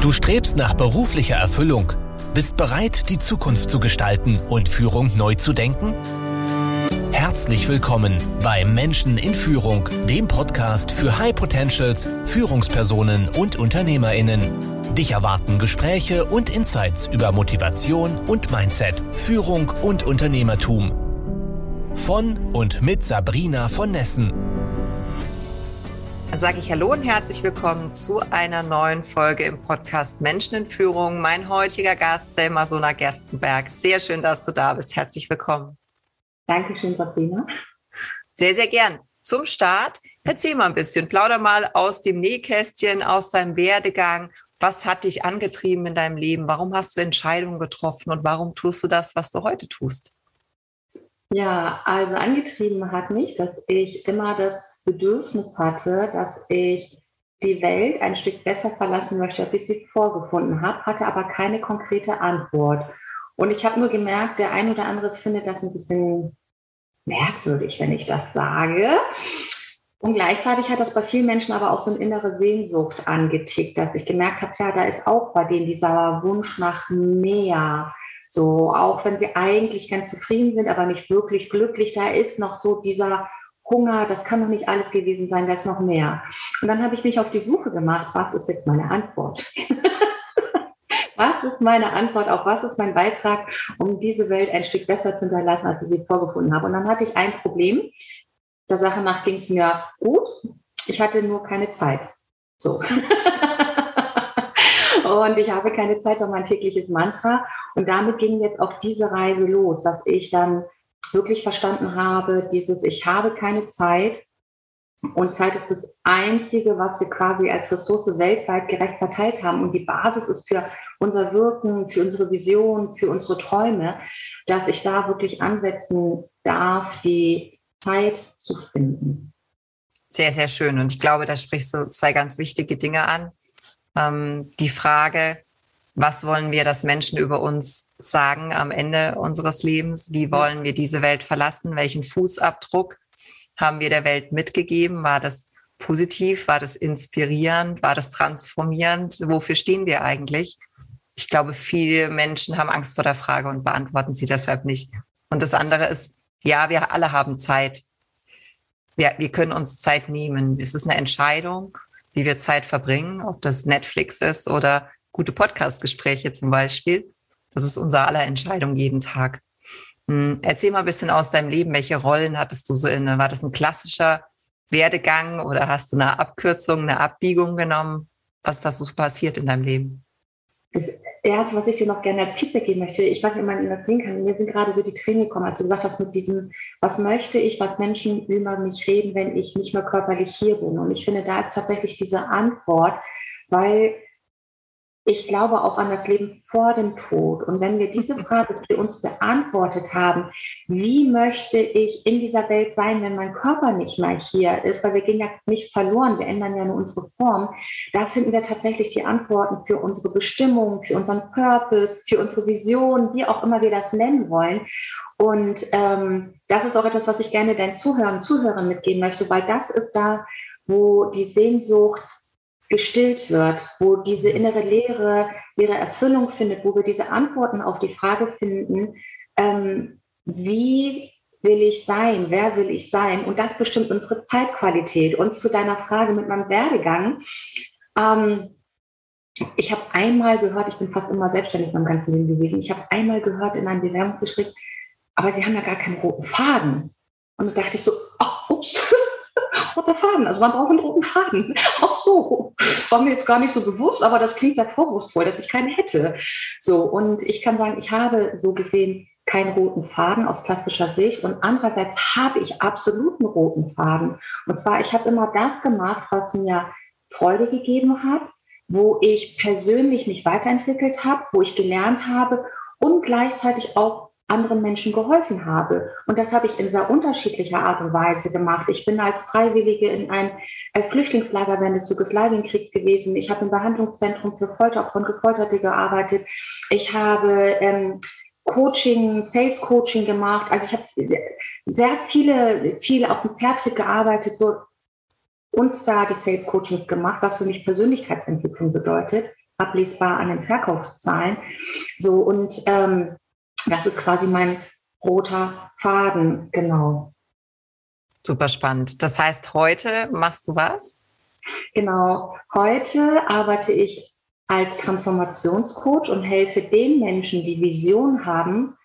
Du strebst nach beruflicher Erfüllung, bist bereit, die Zukunft zu gestalten und Führung neu zu denken? Herzlich willkommen bei Menschen in Führung, dem Podcast für High Potentials, Führungspersonen und Unternehmerinnen. Dich erwarten Gespräche und Insights über Motivation und Mindset, Führung und Unternehmertum. Von und mit Sabrina von Nessen. Dann sage ich Hallo und herzlich willkommen zu einer neuen Folge im Podcast Menschen in Führung. Mein heutiger Gast, Selma Sona Gerstenberg. Sehr schön, dass du da bist. Herzlich willkommen. Dankeschön, Sabrina. Sehr, sehr gern. Zum Start, erzähl mal ein bisschen, plauder mal aus dem Nähkästchen, aus deinem Werdegang. Was hat dich angetrieben in deinem Leben? Warum hast du Entscheidungen getroffen und warum tust du das, was du heute tust? Ja, also angetrieben hat mich, dass ich immer das Bedürfnis hatte, dass ich die Welt ein Stück besser verlassen möchte, als ich sie vorgefunden habe, hatte aber keine konkrete Antwort. Und ich habe nur gemerkt, der ein oder andere findet das ein bisschen merkwürdig, wenn ich das sage. Und gleichzeitig hat das bei vielen Menschen aber auch so eine innere Sehnsucht angetickt, dass ich gemerkt habe, ja, da ist auch bei denen dieser Wunsch nach mehr, so, auch wenn sie eigentlich ganz zufrieden sind, aber nicht wirklich glücklich, da ist noch so dieser Hunger, das kann noch nicht alles gewesen sein, da ist noch mehr. Und dann habe ich mich auf die Suche gemacht, was ist jetzt meine Antwort? was ist meine Antwort auf was ist mein Beitrag, um diese Welt ein Stück besser zu hinterlassen, als ich sie vorgefunden habe? Und dann hatte ich ein Problem. Der Sache nach ging es mir gut. Ich hatte nur keine Zeit. So. Und ich habe keine Zeit, war mein tägliches Mantra. Und damit ging jetzt auch diese Reise los, dass ich dann wirklich verstanden habe, dieses Ich habe keine Zeit. Und Zeit ist das Einzige, was wir quasi als Ressource weltweit gerecht verteilt haben. Und die Basis ist für unser Wirken, für unsere Vision, für unsere Träume, dass ich da wirklich ansetzen darf, die Zeit zu finden. Sehr, sehr schön. Und ich glaube, da sprichst du zwei ganz wichtige Dinge an ähm, die Frage, was wollen wir, dass Menschen über uns sagen am Ende unseres Lebens? Wie wollen wir diese Welt verlassen? Welchen Fußabdruck haben wir der Welt mitgegeben? War das positiv? War das inspirierend? War das transformierend? Wofür stehen wir eigentlich? Ich glaube, viele Menschen haben Angst vor der Frage und beantworten sie deshalb nicht. Und das andere ist, ja, wir alle haben Zeit. Wir, wir können uns Zeit nehmen. Es ist eine Entscheidung wie wir Zeit verbringen, ob das Netflix ist oder gute Podcast-Gespräche zum Beispiel. Das ist unser aller Entscheidung jeden Tag. Hm, erzähl mal ein bisschen aus deinem Leben. Welche Rollen hattest du so inne? War das ein klassischer Werdegang oder hast du eine Abkürzung, eine Abbiegung genommen? Was ist da so passiert in deinem Leben? Das Erste, was ich dir noch gerne als Feedback geben möchte, ich weiß nicht, ob man das sehen kann, mir sind gerade so die Tränen gekommen, als du gesagt hast, mit diesem, was möchte ich, was Menschen über mich reden, wenn ich nicht mehr körperlich hier bin. Und ich finde, da ist tatsächlich diese Antwort, weil ich glaube auch an das Leben vor dem Tod. Und wenn wir diese Frage für uns beantwortet haben, wie möchte ich in dieser Welt sein, wenn mein Körper nicht mehr hier ist, weil wir gehen ja nicht verloren, wir ändern ja nur unsere Form, da finden wir tatsächlich die Antworten für unsere Bestimmung, für unseren Purpose, für unsere Vision, wie auch immer wir das nennen wollen. Und ähm, das ist auch etwas, was ich gerne deinen Zuhörern und Zuhörern mitgeben möchte, weil das ist da, wo die Sehnsucht gestillt wird, wo diese innere Lehre ihre Erfüllung findet, wo wir diese Antworten auf die Frage finden, ähm, wie will ich sein, wer will ich sein? Und das bestimmt unsere Zeitqualität. Und zu deiner Frage mit meinem Werdegang. Ähm, ich habe einmal gehört, ich bin fast immer selbstständig beim ganzen Leben gewesen, ich habe einmal gehört in einem Bewerbungsgespräch, aber Sie haben ja gar keinen roten Faden. Und da dachte ich so, roter Faden. Also man braucht einen roten Faden. Ach so, war mir jetzt gar nicht so bewusst, aber das klingt sehr vorwurfsvoll, dass ich keinen hätte. So, und ich kann sagen, ich habe so gesehen keinen roten Faden aus klassischer Sicht und andererseits habe ich absolut einen roten Faden. Und zwar, ich habe immer das gemacht, was mir Freude gegeben hat, wo ich persönlich mich weiterentwickelt habe, wo ich gelernt habe und gleichzeitig auch anderen Menschen geholfen habe. Und das habe ich in sehr unterschiedlicher Art und Weise gemacht. Ich bin als Freiwillige in ein Flüchtlingslager während des Jugoslawienkriegs gewesen. Ich habe im Behandlungszentrum für Folteropfer und Gefolterte gearbeitet. Ich habe ähm, Coaching, Sales Coaching gemacht. Also ich habe sehr viele, viel auf dem Pferdtrick gearbeitet so, und da die Sales Coachings gemacht, was für mich Persönlichkeitsentwicklung bedeutet. ablesbar an den Verkaufszahlen. So, und ähm, das ist quasi mein roter Faden, genau. Super spannend. Das heißt, heute machst du was? Genau. Heute arbeite ich als Transformationscoach und helfe den Menschen, die Vision haben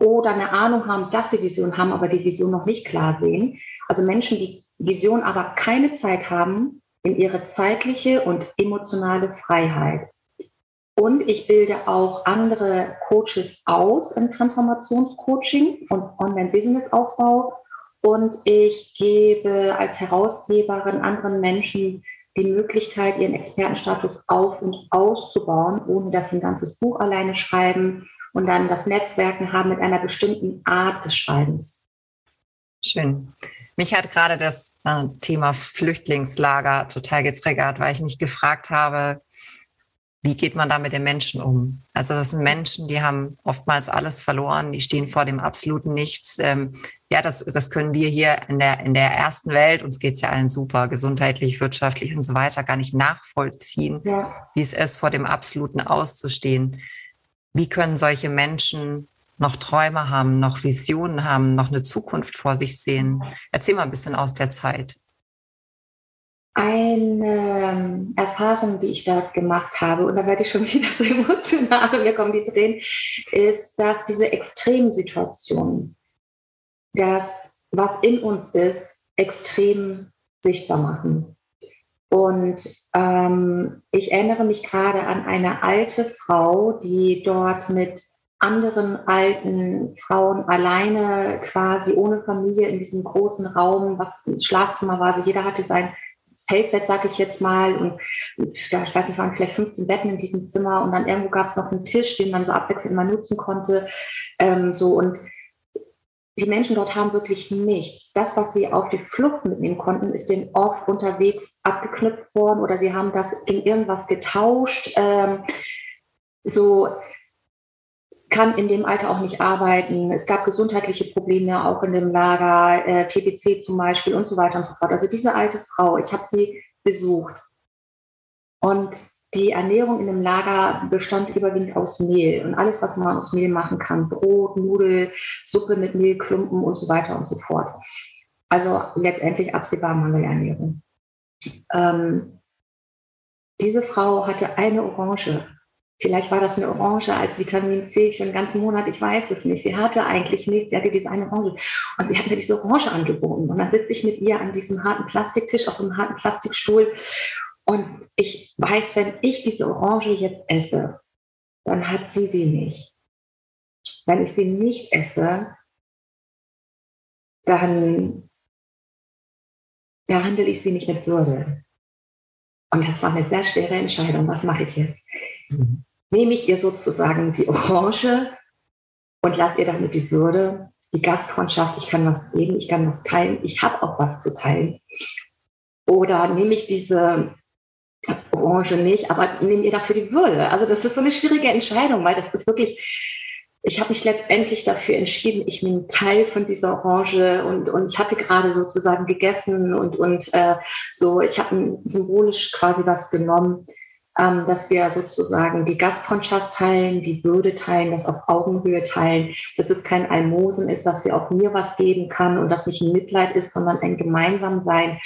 oder eine Ahnung haben, dass sie Vision haben, aber die Vision noch nicht klar sehen. Also Menschen, die Vision, aber keine Zeit haben in ihre zeitliche und emotionale Freiheit. Und ich bilde auch andere Coaches aus im Transformationscoaching und Online-Business-Aufbau. Und ich gebe als Herausgeberin anderen Menschen die Möglichkeit, ihren Expertenstatus auf- und auszubauen, ohne dass sie ein ganzes Buch alleine schreiben und dann das Netzwerken haben mit einer bestimmten Art des Schreibens. Schön. Mich hat gerade das äh, Thema Flüchtlingslager total getriggert, weil ich mich gefragt habe, wie geht man da mit den Menschen um? Also das sind Menschen, die haben oftmals alles verloren, die stehen vor dem absoluten Nichts. Ähm, ja, das, das können wir hier in der, in der ersten Welt, uns geht's ja allen super, gesundheitlich, wirtschaftlich und so weiter, gar nicht nachvollziehen, ja. wie es ist, vor dem Absoluten auszustehen. Wie können solche Menschen noch Träume haben, noch Visionen haben, noch eine Zukunft vor sich sehen. Erzähl mal ein bisschen aus der Zeit. Eine ähm, Erfahrung, die ich dort gemacht habe, und da werde ich schon wieder so emotional, mir kommen die Tränen, ist, dass diese Extremsituationen, das, was in uns ist, extrem sichtbar machen. Und ähm, ich erinnere mich gerade an eine alte Frau, die dort mit anderen alten Frauen alleine quasi ohne Familie in diesem großen Raum, was ein Schlafzimmer war. Also jeder hatte sein Feldbett, sag ich jetzt mal. Und da, ich weiß nicht, waren vielleicht 15 Betten in diesem Zimmer und dann irgendwo gab es noch einen Tisch, den man so abwechselnd mal nutzen konnte. Ähm, so und die Menschen dort haben wirklich nichts. Das, was sie auf die Flucht mitnehmen konnten, ist denen oft unterwegs abgeknüpft worden oder sie haben das gegen irgendwas getauscht. Ähm, so, kann in dem Alter auch nicht arbeiten. Es gab gesundheitliche Probleme auch in dem Lager, äh, TBC zum Beispiel und so weiter und so fort. Also diese alte Frau, ich habe sie besucht. Und die Ernährung in dem Lager bestand überwiegend aus Mehl und alles, was man aus Mehl machen kann. Brot, Nudel, Suppe mit Mehlklumpen und so weiter und so fort. Also letztendlich absehbar Mangelernährung. Ähm, diese Frau hatte eine Orange Vielleicht war das eine Orange als Vitamin C für einen ganzen Monat, ich weiß es nicht. Sie hatte eigentlich nichts, sie hatte diese eine Orange. Und sie hat mir diese Orange angeboten. Und dann sitze ich mit ihr an diesem harten Plastiktisch auf so einem harten Plastikstuhl. Und ich weiß, wenn ich diese Orange jetzt esse, dann hat sie sie nicht. Wenn ich sie nicht esse, dann behandle ich sie nicht mit Würde. Und das war eine sehr schwere Entscheidung. Was mache ich jetzt? Nehme ich ihr sozusagen die Orange und lasse ihr damit die Würde, die Gastfreundschaft, ich kann was geben, ich kann was teilen, ich habe auch was zu teilen. Oder nehme ich diese Orange nicht, aber nehme ihr dafür die Würde. Also das ist so eine schwierige Entscheidung, weil das ist wirklich, ich habe mich letztendlich dafür entschieden, ich einen Teil von dieser Orange und, und ich hatte gerade sozusagen gegessen und, und äh, so, ich habe symbolisch quasi was genommen ähm, dass wir sozusagen die Gastfreundschaft teilen, die Würde teilen, das auf Augenhöhe teilen, dass es kein Almosen ist, dass sie auch mir was geben kann und das nicht ein Mitleid ist, sondern ein Gemeinsamsein.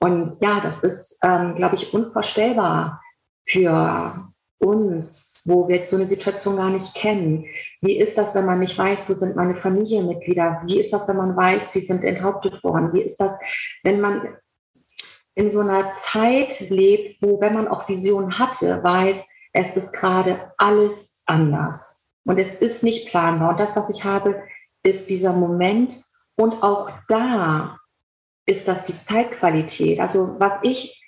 Und ja, das ist, ähm, glaube ich, unvorstellbar für uns, wo wir jetzt so eine Situation gar nicht kennen. Wie ist das, wenn man nicht weiß, wo sind meine Familienmitglieder? Wie ist das, wenn man weiß, die sind enthauptet worden? Wie ist das, wenn man in so einer Zeit lebt, wo, wenn man auch Visionen hatte, weiß, es ist gerade alles anders. Und es ist nicht planbar. Und das, was ich habe, ist dieser Moment. Und auch da ist das die Zeitqualität. Also was ich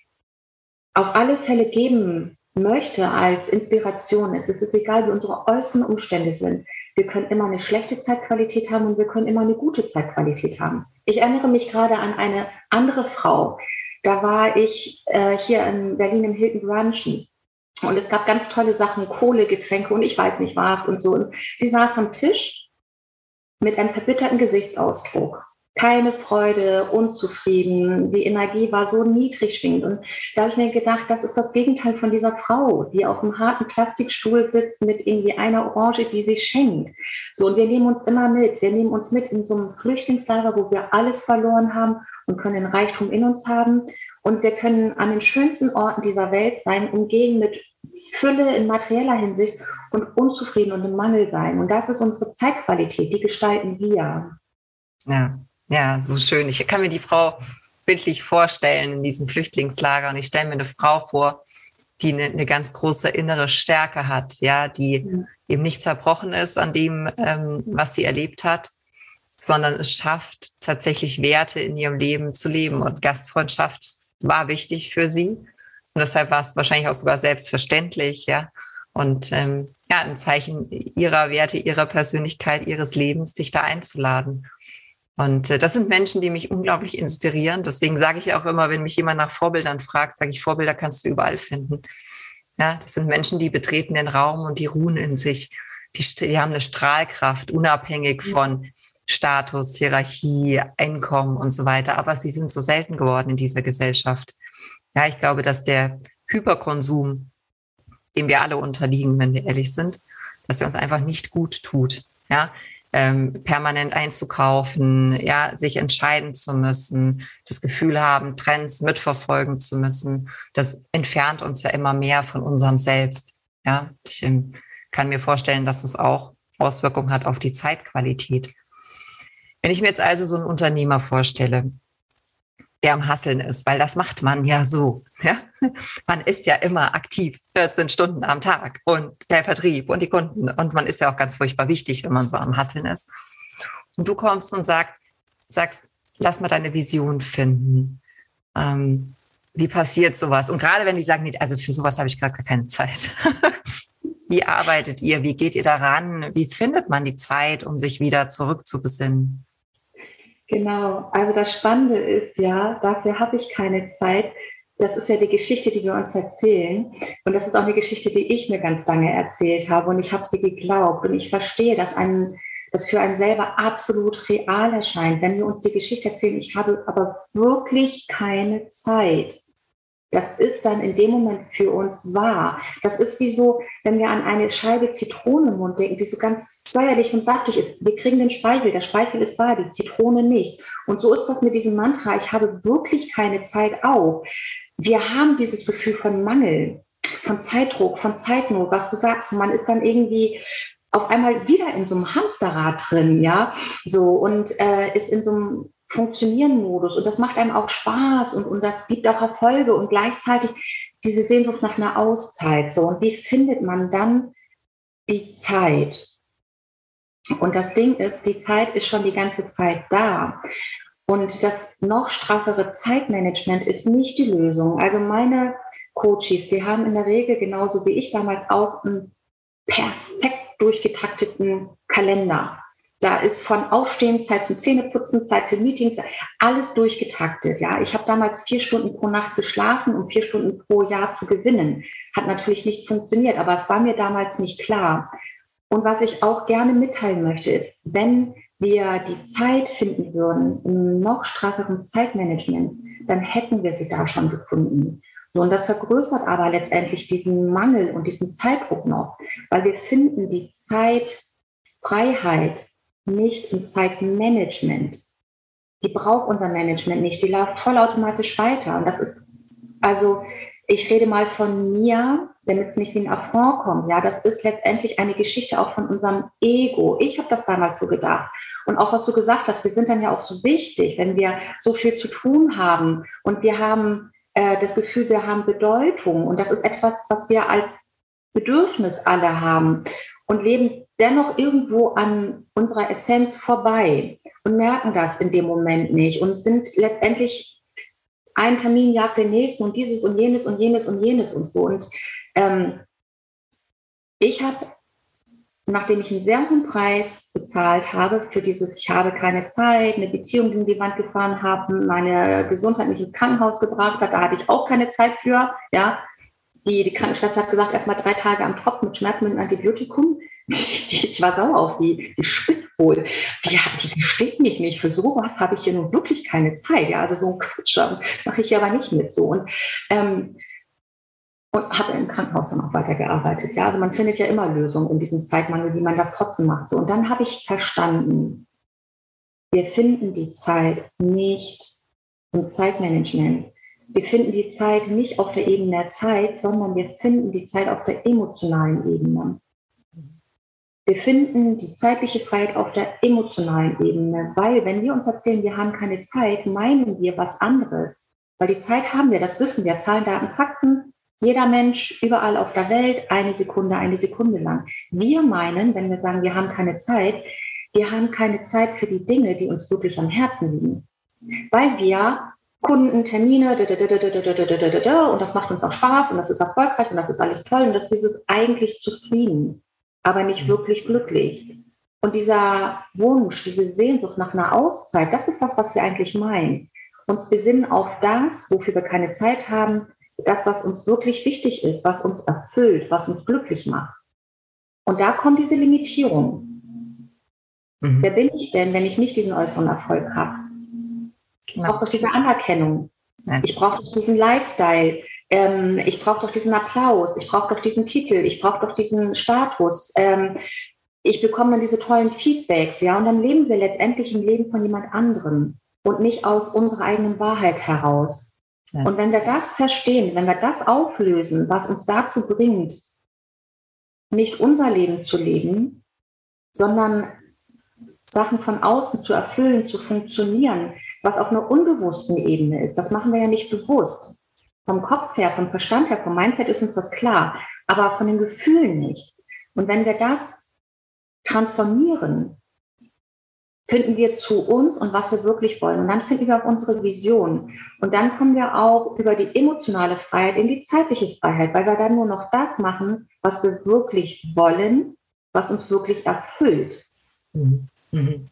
auf alle Fälle geben möchte als Inspiration ist, es ist egal, wie unsere äußeren Umstände sind. Wir können immer eine schlechte Zeitqualität haben und wir können immer eine gute Zeitqualität haben. Ich erinnere mich gerade an eine andere Frau, da war ich äh, hier in Berlin im Hilton Brunchen. Und es gab ganz tolle Sachen, Kohle, Getränke und ich weiß nicht was und so. Und sie saß am Tisch mit einem verbitterten Gesichtsausdruck. Keine Freude, unzufrieden. Die Energie war so niedrig schwingend. Und da habe ich mir gedacht, das ist das Gegenteil von dieser Frau, die auf einem harten Plastikstuhl sitzt mit irgendwie einer Orange, die sie schenkt. So, und wir nehmen uns immer mit. Wir nehmen uns mit in so einem Flüchtlingslager, wo wir alles verloren haben und können den Reichtum in uns haben. Und wir können an den schönsten Orten dieser Welt sein, umgehen mit Fülle in materieller Hinsicht und unzufrieden und im Mangel sein. Und das ist unsere Zeitqualität, die gestalten wir. Ja, ja, so schön. Ich kann mir die Frau bildlich vorstellen in diesem Flüchtlingslager und ich stelle mir eine Frau vor, die eine, eine ganz große innere Stärke hat, ja, die eben nicht zerbrochen ist an dem, ähm, was sie erlebt hat, sondern es schafft, tatsächlich Werte in ihrem Leben zu leben. Und Gastfreundschaft war wichtig für sie. Und deshalb war es wahrscheinlich auch sogar selbstverständlich, ja. Und ähm, ja, ein Zeichen ihrer Werte, ihrer Persönlichkeit, ihres Lebens, dich da einzuladen. Und äh, das sind Menschen, die mich unglaublich inspirieren. Deswegen sage ich auch immer, wenn mich jemand nach Vorbildern fragt, sage ich, Vorbilder kannst du überall finden. Ja, das sind Menschen, die betreten den Raum und die ruhen in sich. Die, die haben eine Strahlkraft, unabhängig von Status, Hierarchie, Einkommen und so weiter. Aber sie sind so selten geworden in dieser Gesellschaft. Ja, ich glaube, dass der Hyperkonsum, dem wir alle unterliegen, wenn wir ehrlich sind, dass der uns einfach nicht gut tut. Ja, ähm, permanent einzukaufen, ja, sich entscheiden zu müssen, das Gefühl haben, Trends mitverfolgen zu müssen, das entfernt uns ja immer mehr von unserem Selbst. Ja, ich ähm, kann mir vorstellen, dass es auch Auswirkungen hat auf die Zeitqualität. Wenn ich mir jetzt also so einen Unternehmer vorstelle, der am Hasseln ist, weil das macht man ja so. Ja? Man ist ja immer aktiv, 14 Stunden am Tag und der Vertrieb und die Kunden und man ist ja auch ganz furchtbar wichtig, wenn man so am Hasseln ist. Und du kommst und sag, sagst, lass mal deine Vision finden. Ähm, wie passiert sowas? Und gerade wenn die sagen, also für sowas habe ich gerade keine Zeit. wie arbeitet ihr? Wie geht ihr daran? Wie findet man die Zeit, um sich wieder zurückzubesinnen? Genau, also das Spannende ist ja, dafür habe ich keine Zeit. Das ist ja die Geschichte, die wir uns erzählen. Und das ist auch eine Geschichte, die ich mir ganz lange erzählt habe. Und ich habe sie geglaubt. Und ich verstehe, dass ein, das für einen selber absolut real erscheint, wenn wir uns die Geschichte erzählen. Ich habe aber wirklich keine Zeit. Das ist dann in dem Moment für uns wahr. Das ist wie so, wenn wir an eine Scheibe Zitrone im Mund denken, die so ganz säuerlich und saftig ist. Wir kriegen den Speichel, der Speichel ist wahr, die Zitrone nicht. Und so ist das mit diesem Mantra, ich habe wirklich keine Zeit auch. Wir haben dieses Gefühl von Mangel, von Zeitdruck, von Zeitnot, was du sagst. Und man ist dann irgendwie auf einmal wieder in so einem Hamsterrad drin, ja, so und äh, ist in so einem Funktionieren-Modus und das macht einem auch Spaß und, und das gibt auch Erfolge und gleichzeitig diese Sehnsucht nach einer Auszeit. So, und wie findet man dann die Zeit? Und das Ding ist, die Zeit ist schon die ganze Zeit da. Und das noch straffere Zeitmanagement ist nicht die Lösung. Also meine Coaches, die haben in der Regel genauso wie ich damals auch einen perfekt durchgetakteten Kalender. Da ist von Aufstehen, Zeit zum Zähneputzen, Zeit für Meetings, alles durchgetaktet. Ja, ich habe damals vier Stunden pro Nacht geschlafen, um vier Stunden pro Jahr zu gewinnen. Hat natürlich nicht funktioniert, aber es war mir damals nicht klar. Und was ich auch gerne mitteilen möchte, ist, wenn wir die Zeit finden würden im noch strafferen Zeitmanagement, dann hätten wir sie da schon gefunden. So, und das vergrößert aber letztendlich diesen Mangel und diesen Zeitdruck noch, weil wir finden die Zeitfreiheit nicht im Zeitmanagement. Die braucht unser Management nicht. Die läuft vollautomatisch weiter. Und das ist, also, ich rede mal von mir, damit es nicht wie ein Affront kommt. Ja, das ist letztendlich eine Geschichte auch von unserem Ego. Ich habe das damals so gedacht. Und auch was du gesagt hast, wir sind dann ja auch so wichtig, wenn wir so viel zu tun haben und wir haben äh, das Gefühl, wir haben Bedeutung. Und das ist etwas, was wir als Bedürfnis alle haben und leben dennoch irgendwo an unserer Essenz vorbei und merken das in dem Moment nicht und sind letztendlich ein Termin jagt den nächsten und dieses und jenes und jenes und jenes und so. Und ähm, ich habe, nachdem ich einen sehr hohen Preis bezahlt habe für dieses, ich habe keine Zeit, eine Beziehung gegen die Wand gefahren habe, meine Gesundheit mich ins Krankenhaus gebracht hat, da hatte ich auch keine Zeit für, ja, die, die Krankenschwester hat gesagt, erst mal drei Tage am Tropf mit Schmerzen mit einem Antibiotikum. Die, ich war sauer auf die. Die spinnt wohl. Die, die versteht mich nicht. Für sowas habe ich hier nun wirklich keine Zeit. Ja, also so ein Quatsch mache ich aber nicht mit so. Und, ähm, und habe im Krankenhaus dann auch weitergearbeitet. Ja, also man findet ja immer Lösungen in diesem Zeitmangel, wie man das trotzdem macht. So. Und dann habe ich verstanden, wir finden die Zeit nicht im Zeitmanagement. Wir finden die Zeit nicht auf der Ebene der Zeit, sondern wir finden die Zeit auf der emotionalen Ebene. Wir finden die zeitliche Freiheit auf der emotionalen Ebene, weil wenn wir uns erzählen, wir haben keine Zeit, meinen wir was anderes. Weil die Zeit haben wir, das wissen wir, Zahlen, Daten, Fakten, jeder Mensch überall auf der Welt, eine Sekunde, eine Sekunde lang. Wir meinen, wenn wir sagen, wir haben keine Zeit, wir haben keine Zeit für die Dinge, die uns wirklich am Herzen liegen. Weil wir Kunden, Termine, und das macht uns auch Spaß und das ist erfolgreich und das ist alles toll und das ist dieses eigentlich zufrieden, aber nicht wirklich glücklich. Und dieser Wunsch, diese Sehnsucht nach einer Auszeit, das ist das, was wir eigentlich meinen. Uns besinnen auf das, wofür wir keine Zeit haben, das, was uns wirklich wichtig ist, was uns erfüllt, was uns glücklich macht. Und da kommt diese Limitierung. Mhm. Wer bin ich denn, wenn ich nicht diesen äußeren Erfolg habe? Ich brauche doch diese Anerkennung. Ich brauche doch diesen Lifestyle. Ähm, ich brauche doch diesen Applaus. Ich brauche doch diesen Titel. Ich brauche doch diesen Status. Ähm, ich bekomme dann diese tollen Feedbacks, ja, und dann leben wir letztendlich im Leben von jemand anderem und nicht aus unserer eigenen Wahrheit heraus. Ja. Und wenn wir das verstehen, wenn wir das auflösen, was uns dazu bringt, nicht unser Leben zu leben, sondern Sachen von außen zu erfüllen, zu funktionieren, was auf einer unbewussten Ebene ist. Das machen wir ja nicht bewusst. Vom Kopf her, vom Verstand her, vom Mindset ist uns das klar, aber von den Gefühlen nicht. Und wenn wir das transformieren, finden wir zu uns und was wir wirklich wollen. Und dann finden wir auch unsere Vision. Und dann kommen wir auch über die emotionale Freiheit in die zeitliche Freiheit, weil wir dann nur noch das machen, was wir wirklich wollen, was uns wirklich erfüllt. Mhm. Mhm.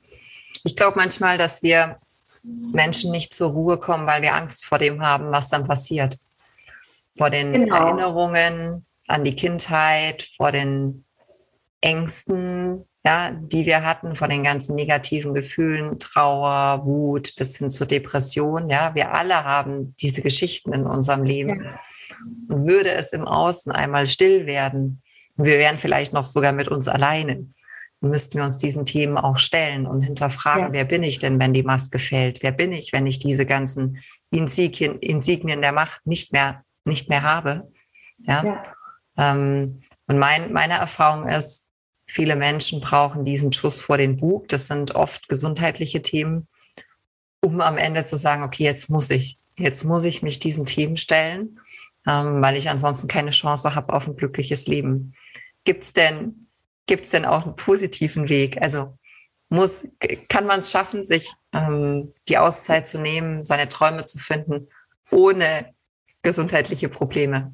Ich glaube manchmal, dass wir Menschen nicht zur Ruhe kommen, weil wir Angst vor dem haben, was dann passiert. Vor den genau. Erinnerungen an die Kindheit, vor den Ängsten, ja, die wir hatten, vor den ganzen negativen Gefühlen, Trauer, Wut bis hin zur Depression. Ja, wir alle haben diese Geschichten in unserem Leben. Ja. Und würde es im Außen einmal still werden, wir wären vielleicht noch sogar mit uns alleine, müssten wir uns diesen Themen auch stellen und hinterfragen, ja. wer bin ich denn, wenn die Maske fällt? Wer bin ich, wenn ich diese ganzen Insignien, Insignien der Macht nicht mehr, nicht mehr habe? Ja. ja. Ähm, und mein, meine Erfahrung ist, viele Menschen brauchen diesen Schuss vor den Bug. Das sind oft gesundheitliche Themen, um am Ende zu sagen, okay, jetzt muss ich, jetzt muss ich mich diesen Themen stellen, ähm, weil ich ansonsten keine Chance habe auf ein glückliches Leben. Gibt es denn gibt es denn auch einen positiven Weg? Also muss, kann man es schaffen, sich ähm, die Auszeit zu nehmen, seine Träume zu finden, ohne gesundheitliche Probleme?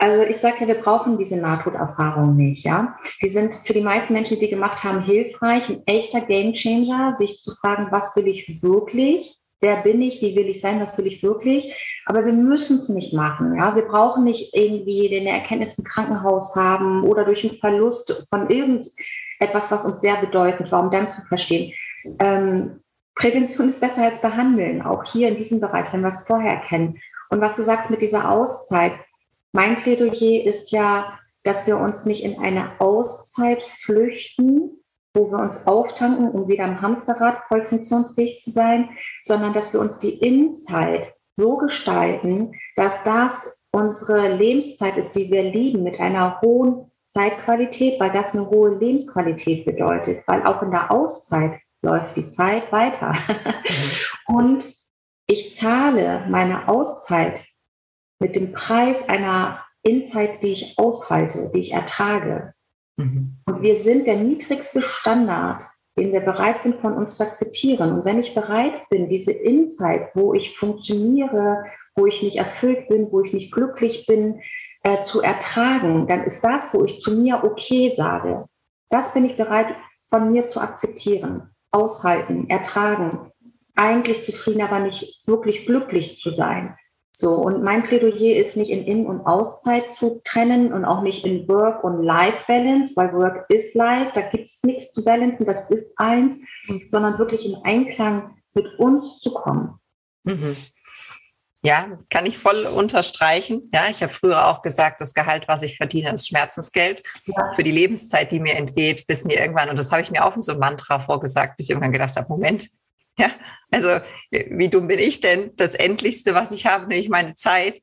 Also ich sage ja, wir brauchen diese Nahtoderfahrung nicht, ja. Die sind für die meisten Menschen, die gemacht haben, hilfreich, ein echter Gamechanger, sich zu fragen, was will ich wirklich? Wer bin ich? Wie will ich sein? Was will ich wirklich? Aber wir müssen es nicht machen. Ja? Wir brauchen nicht irgendwie eine Erkenntnis im Krankenhaus haben oder durch einen Verlust von irgendetwas, was uns sehr bedeutend war, um dann zu verstehen. Ähm, Prävention ist besser als behandeln, auch hier in diesem Bereich, wenn wir es vorher erkennen. Und was du sagst mit dieser Auszeit, mein Plädoyer ist ja, dass wir uns nicht in eine Auszeit flüchten, wo wir uns auftanken, um wieder im Hamsterrad voll funktionsfähig zu sein, sondern dass wir uns die Innenzeit so gestalten, dass das unsere Lebenszeit ist, die wir lieben, mit einer hohen Zeitqualität, weil das eine hohe Lebensqualität bedeutet, weil auch in der Auszeit läuft die Zeit weiter. Mhm. Und ich zahle meine Auszeit mit dem Preis einer Inzeit, die ich aushalte, die ich ertrage. Mhm. Und wir sind der niedrigste Standard, den wir bereit sind von uns zu akzeptieren. Und wenn ich bereit bin, diese Insight, wo ich funktioniere, wo ich nicht erfüllt bin, wo ich nicht glücklich bin, äh, zu ertragen, dann ist das, wo ich zu mir okay sage. Das bin ich bereit von mir zu akzeptieren, aushalten, ertragen, eigentlich zufrieden, aber nicht wirklich glücklich zu sein. So, und mein Plädoyer ist nicht in In- und Auszeit zu trennen und auch nicht in Work- und Life-Balance, weil Work ist Life, da gibt es nichts zu balancen, das ist eins, mhm. sondern wirklich in Einklang mit uns zu kommen. Mhm. Ja, kann ich voll unterstreichen. Ja, ich habe früher auch gesagt, das Gehalt, was ich verdiene, ist Schmerzensgeld ja. für die Lebenszeit, die mir entgeht, bis mir irgendwann, und das habe ich mir auch wie so ein Mantra vorgesagt, bis ich irgendwann gedacht habe, Moment, ja, also wie dumm bin ich denn? Das Endlichste, was ich habe, nämlich meine Zeit,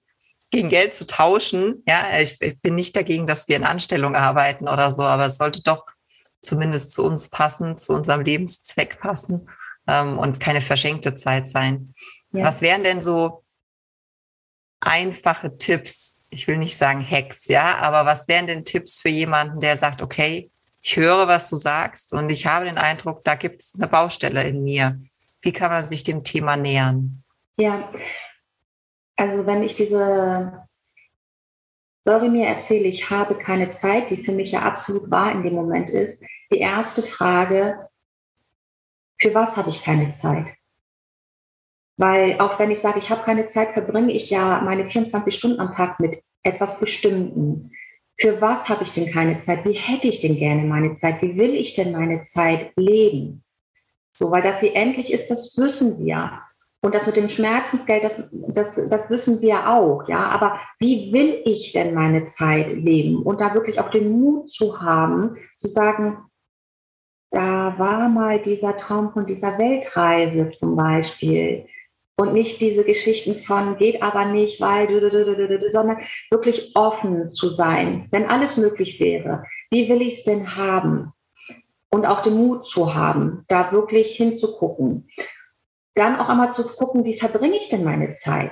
gegen Geld zu tauschen. Ja, ich, ich bin nicht dagegen, dass wir in Anstellung arbeiten oder so, aber es sollte doch zumindest zu uns passen, zu unserem Lebenszweck passen ähm, und keine verschenkte Zeit sein. Ja. Was wären denn so einfache Tipps? Ich will nicht sagen Hacks, ja, aber was wären denn Tipps für jemanden, der sagt, okay, ich höre, was du sagst und ich habe den Eindruck, da gibt es eine Baustelle in mir. Wie kann man sich dem Thema nähern? Ja, also wenn ich diese Story mir erzähle, ich habe keine Zeit, die für mich ja absolut wahr in dem Moment ist, die erste Frage, für was habe ich keine Zeit? Weil auch wenn ich sage, ich habe keine Zeit, verbringe ich ja meine 24 Stunden am Tag mit etwas Bestimmten. Für was habe ich denn keine Zeit? Wie hätte ich denn gerne meine Zeit? Wie will ich denn meine Zeit leben? So, weil dass sie endlich ist, das wissen wir. Und das mit dem Schmerzensgeld, das, das, das wissen wir auch, ja. Aber wie will ich denn meine Zeit leben? Und da wirklich auch den Mut zu haben, zu sagen, da war mal dieser Traum von dieser Weltreise zum Beispiel. Und nicht diese Geschichten von geht aber nicht, weil, sondern wirklich offen zu sein, wenn alles möglich wäre. Wie will ich es denn haben? Und auch den Mut zu haben, da wirklich hinzugucken. Dann auch einmal zu gucken, wie verbringe ich denn meine Zeit?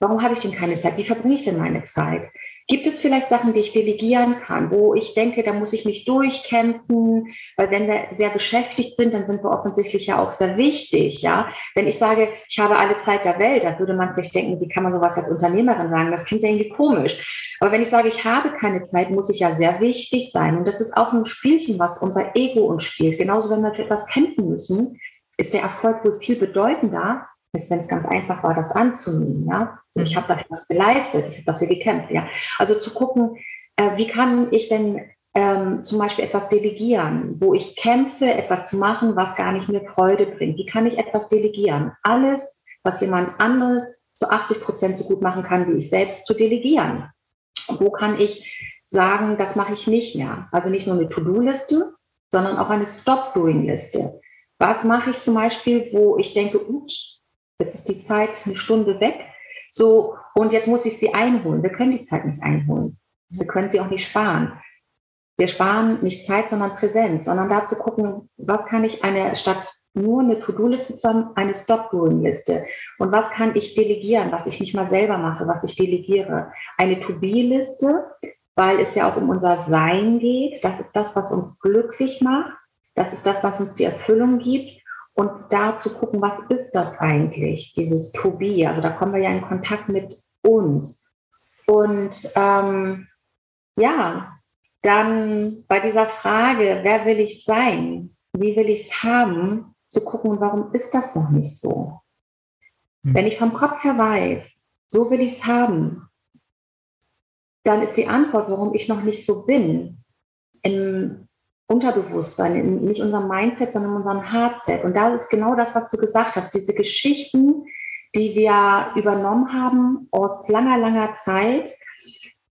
Warum habe ich denn keine Zeit? Wie verbringe ich denn meine Zeit? Gibt es vielleicht Sachen, die ich delegieren kann, wo ich denke, da muss ich mich durchkämpfen, weil wenn wir sehr beschäftigt sind, dann sind wir offensichtlich ja auch sehr wichtig, ja. Wenn ich sage, ich habe alle Zeit der Welt, dann würde man vielleicht denken, wie kann man sowas als Unternehmerin sagen? Das klingt ja irgendwie komisch. Aber wenn ich sage, ich habe keine Zeit, muss ich ja sehr wichtig sein. Und das ist auch ein Spielchen, was unser Ego uns spielt. Genauso, wenn wir für etwas kämpfen müssen, ist der Erfolg wohl viel bedeutender, als wenn es ganz einfach war, das anzunehmen. Ja? Also ich mhm. habe dafür was geleistet, ich habe dafür gekämpft. Ja? Also zu gucken, äh, wie kann ich denn ähm, zum Beispiel etwas delegieren, wo ich kämpfe, etwas zu machen, was gar nicht mir Freude bringt. Wie kann ich etwas delegieren? Alles, was jemand anderes zu 80 Prozent so gut machen kann, wie ich selbst, zu delegieren. Wo kann ich sagen, das mache ich nicht mehr? Also nicht nur eine To-Do-Liste, sondern auch eine Stop-Doing-Liste. Was mache ich zum Beispiel, wo ich denke, ups, Jetzt ist die Zeit eine Stunde weg. So, und jetzt muss ich sie einholen. Wir können die Zeit nicht einholen. Wir können sie auch nicht sparen. Wir sparen nicht Zeit, sondern Präsenz, sondern da zu gucken, was kann ich eine, statt nur eine To-Do-Liste zu haben, eine Stop-Doing-Liste. Und was kann ich delegieren, was ich nicht mal selber mache, was ich delegiere. Eine To-Be-Liste, weil es ja auch um unser Sein geht. Das ist das, was uns glücklich macht. Das ist das, was uns die Erfüllung gibt und da zu gucken, was ist das eigentlich, dieses To Be. Also da kommen wir ja in Kontakt mit uns. Und ähm, ja, dann bei dieser Frage, wer will ich sein, wie will ich es haben, zu gucken, warum ist das noch nicht so? Hm. Wenn ich vom Kopf her weiß, so will ich es haben, dann ist die Antwort, warum ich noch nicht so bin, im Unterbewusstsein, nicht unserem Mindset, sondern unserem Hardset. Und da ist genau das, was du gesagt hast, diese Geschichten, die wir übernommen haben aus langer, langer Zeit,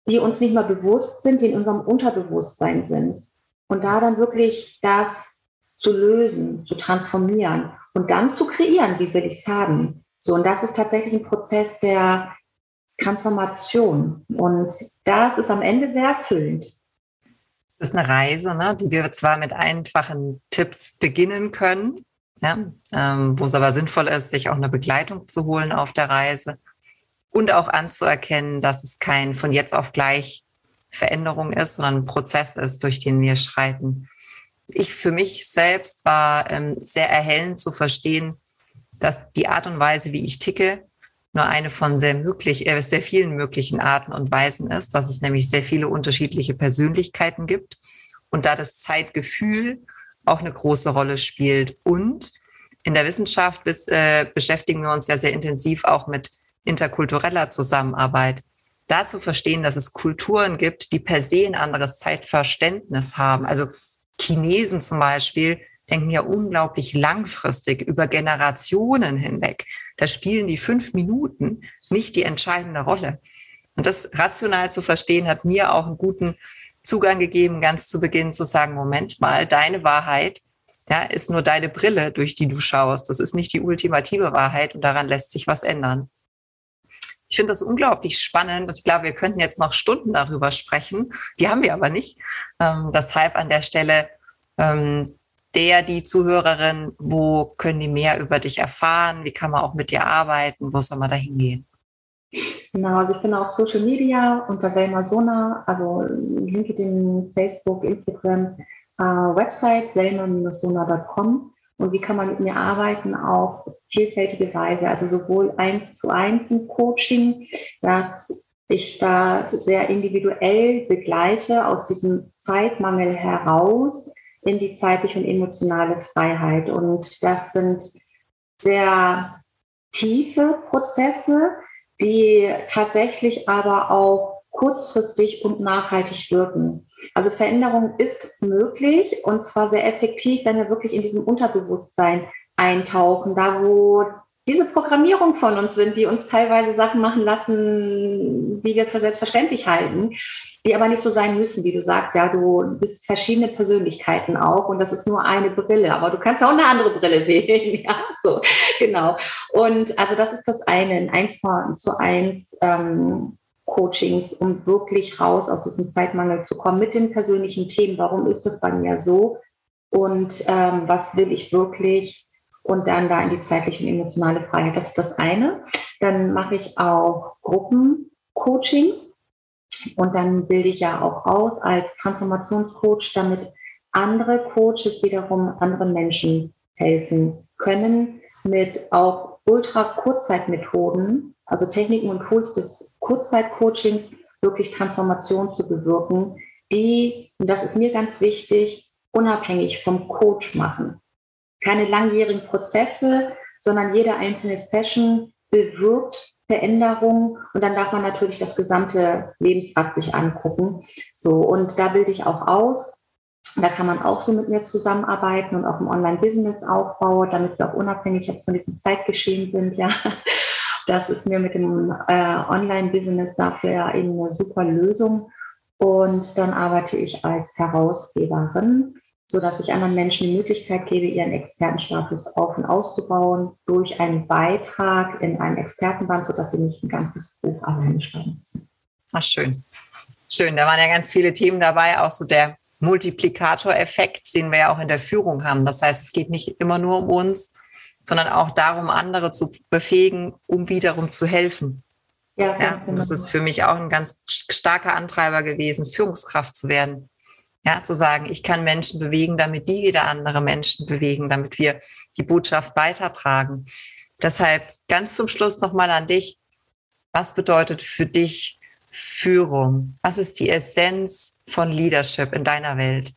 die uns nicht mal bewusst sind, die in unserem Unterbewusstsein sind. Und da dann wirklich das zu lösen, zu transformieren und dann zu kreieren, wie will ich es haben. So, und das ist tatsächlich ein Prozess der Transformation. Und das ist am Ende sehr erfüllend ist eine Reise, ne, die wir zwar mit einfachen Tipps beginnen können, ja, ähm, wo es aber sinnvoll ist, sich auch eine Begleitung zu holen auf der Reise und auch anzuerkennen, dass es kein von jetzt auf gleich Veränderung ist, sondern ein Prozess ist, durch den wir schreiten. Ich für mich selbst war ähm, sehr erhellend zu verstehen, dass die Art und Weise, wie ich ticke, nur eine von sehr möglich, äh, sehr vielen möglichen Arten und Weisen ist, dass es nämlich sehr viele unterschiedliche Persönlichkeiten gibt und da das Zeitgefühl auch eine große Rolle spielt. Und in der Wissenschaft bis, äh, beschäftigen wir uns ja sehr intensiv auch mit interkultureller Zusammenarbeit, da zu verstehen, dass es Kulturen gibt, die per se ein anderes Zeitverständnis haben. Also Chinesen zum Beispiel denken ja unglaublich langfristig über Generationen hinweg. Da spielen die fünf Minuten nicht die entscheidende Rolle. Und das rational zu verstehen, hat mir auch einen guten Zugang gegeben, ganz zu Beginn zu sagen, Moment mal, deine Wahrheit ja, ist nur deine Brille, durch die du schaust. Das ist nicht die ultimative Wahrheit und daran lässt sich was ändern. Ich finde das unglaublich spannend und ich glaube, wir könnten jetzt noch Stunden darüber sprechen. Die haben wir aber nicht. Ähm, deshalb an der Stelle ähm, der, die Zuhörerin, wo können die mehr über dich erfahren? Wie kann man auch mit dir arbeiten? Wo soll man da hingehen? Genau, also ich bin auf Social Media unter Selma Sona, also LinkedIn, Facebook, Instagram, äh, Website selma-sona.com. Und wie kann man mit mir arbeiten? Auf vielfältige Weise, also sowohl eins zu eins im Coaching, dass ich da sehr individuell begleite aus diesem Zeitmangel heraus in die zeitliche und emotionale Freiheit. Und das sind sehr tiefe Prozesse, die tatsächlich aber auch kurzfristig und nachhaltig wirken. Also Veränderung ist möglich und zwar sehr effektiv, wenn wir wirklich in diesem Unterbewusstsein eintauchen, da wo diese Programmierung von uns sind, die uns teilweise Sachen machen lassen, die wir für selbstverständlich halten, die aber nicht so sein müssen, wie du sagst. Ja, du bist verschiedene Persönlichkeiten auch und das ist nur eine Brille, aber du kannst auch eine andere Brille wählen. Ja, so, genau. Und also das ist das eine, ein eins zu eins ähm, Coachings, um wirklich raus aus diesem Zeitmangel zu kommen mit den persönlichen Themen. Warum ist das bei mir so? Und ähm, was will ich wirklich? Und dann da in die zeitliche und emotionale Freiheit. Das ist das eine. Dann mache ich auch Gruppencoachings und dann bilde ich ja auch aus als Transformationscoach, damit andere Coaches wiederum anderen Menschen helfen können mit auch ultra-Kurzzeitmethoden, also Techniken und Tools des Kurzzeitcoachings wirklich Transformation zu bewirken, die, und das ist mir ganz wichtig, unabhängig vom Coach machen keine langjährigen Prozesse, sondern jede einzelne Session bewirkt Veränderungen und dann darf man natürlich das gesamte Lebensrad sich angucken. So, und da bilde ich auch aus. Da kann man auch so mit mir zusammenarbeiten und auch im Online-Business aufbauen, damit wir auch unabhängig jetzt von diesem Zeitgeschehen sind, ja. Das ist mir mit dem äh, Online-Business dafür ja eben eine super Lösung. Und dann arbeite ich als Herausgeberin sodass ich anderen Menschen die Möglichkeit gebe, ihren Expertenstatus auf- und auszubauen durch einen Beitrag in einem Expertenband, sodass sie nicht ein ganzes Buch alleine schreiben müssen. Ach, schön. Schön, da waren ja ganz viele Themen dabei, auch so der Multiplikatoreffekt, den wir ja auch in der Führung haben. Das heißt, es geht nicht immer nur um uns, sondern auch darum, andere zu befähigen, um wiederum zu helfen. Ja, ja, genau. das ist für mich auch ein ganz starker Antreiber gewesen, Führungskraft zu werden. Ja, zu sagen, ich kann Menschen bewegen, damit die wieder andere Menschen bewegen, damit wir die Botschaft weitertragen. Deshalb ganz zum Schluss nochmal an dich. Was bedeutet für dich Führung? Was ist die Essenz von Leadership in deiner Welt?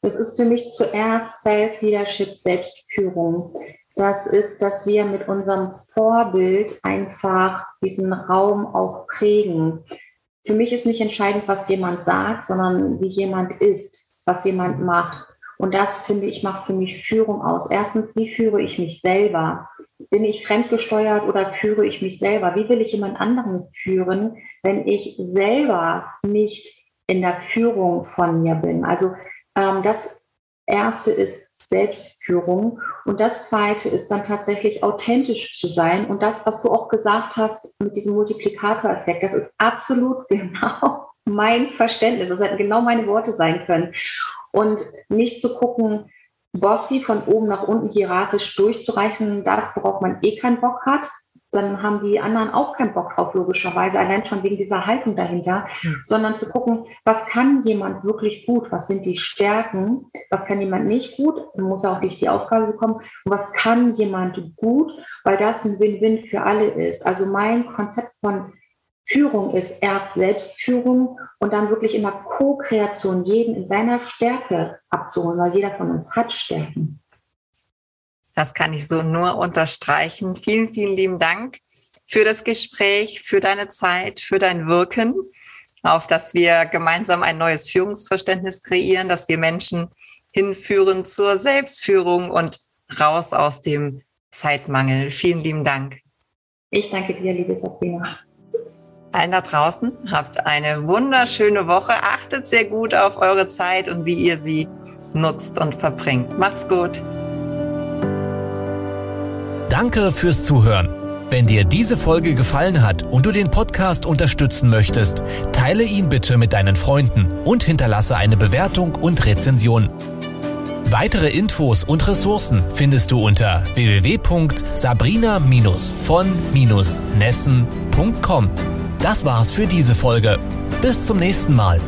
Das ist für mich zuerst Self-Leadership, Selbstführung. Das ist, dass wir mit unserem Vorbild einfach diesen Raum auch prägen für mich ist nicht entscheidend, was jemand sagt, sondern wie jemand ist, was jemand macht. Und das, finde ich, macht für mich Führung aus. Erstens, wie führe ich mich selber? Bin ich fremdgesteuert oder führe ich mich selber? Wie will ich jemand anderen führen, wenn ich selber nicht in der Führung von mir bin? Also ähm, das Erste ist Selbstführung. Und das Zweite ist dann tatsächlich authentisch zu sein. Und das, was du auch gesagt hast mit diesem Multiplikatoreffekt, das ist absolut genau mein Verständnis. Das hätten genau meine Worte sein können. Und nicht zu gucken, bossy von oben nach unten hierarchisch durchzureichen, das, worauf man eh keinen Bock hat, dann haben die anderen auch keinen Bock drauf, logischerweise, allein schon wegen dieser Haltung dahinter, mhm. sondern zu gucken, was kann jemand wirklich gut, was sind die Stärken, was kann jemand nicht gut, dann muss er auch nicht die Aufgabe bekommen, und was kann jemand gut, weil das ein Win-Win für alle ist. Also mein Konzept von Führung ist erst Selbstführung und dann wirklich in der Co-Kreation jeden in seiner Stärke abzuholen, weil jeder von uns hat Stärken. Das kann ich so nur unterstreichen. Vielen, vielen lieben Dank für das Gespräch, für deine Zeit, für dein Wirken, auf dass wir gemeinsam ein neues Führungsverständnis kreieren, dass wir Menschen hinführen zur Selbstführung und raus aus dem Zeitmangel. Vielen lieben Dank. Ich danke dir, liebe Sabrina. Allen da draußen habt eine wunderschöne Woche. Achtet sehr gut auf eure Zeit und wie ihr sie nutzt und verbringt. Macht's gut. Danke fürs Zuhören. Wenn dir diese Folge gefallen hat und du den Podcast unterstützen möchtest, teile ihn bitte mit deinen Freunden und hinterlasse eine Bewertung und Rezension. Weitere Infos und Ressourcen findest du unter www.sabrina-von-nessen.com. Das war's für diese Folge. Bis zum nächsten Mal.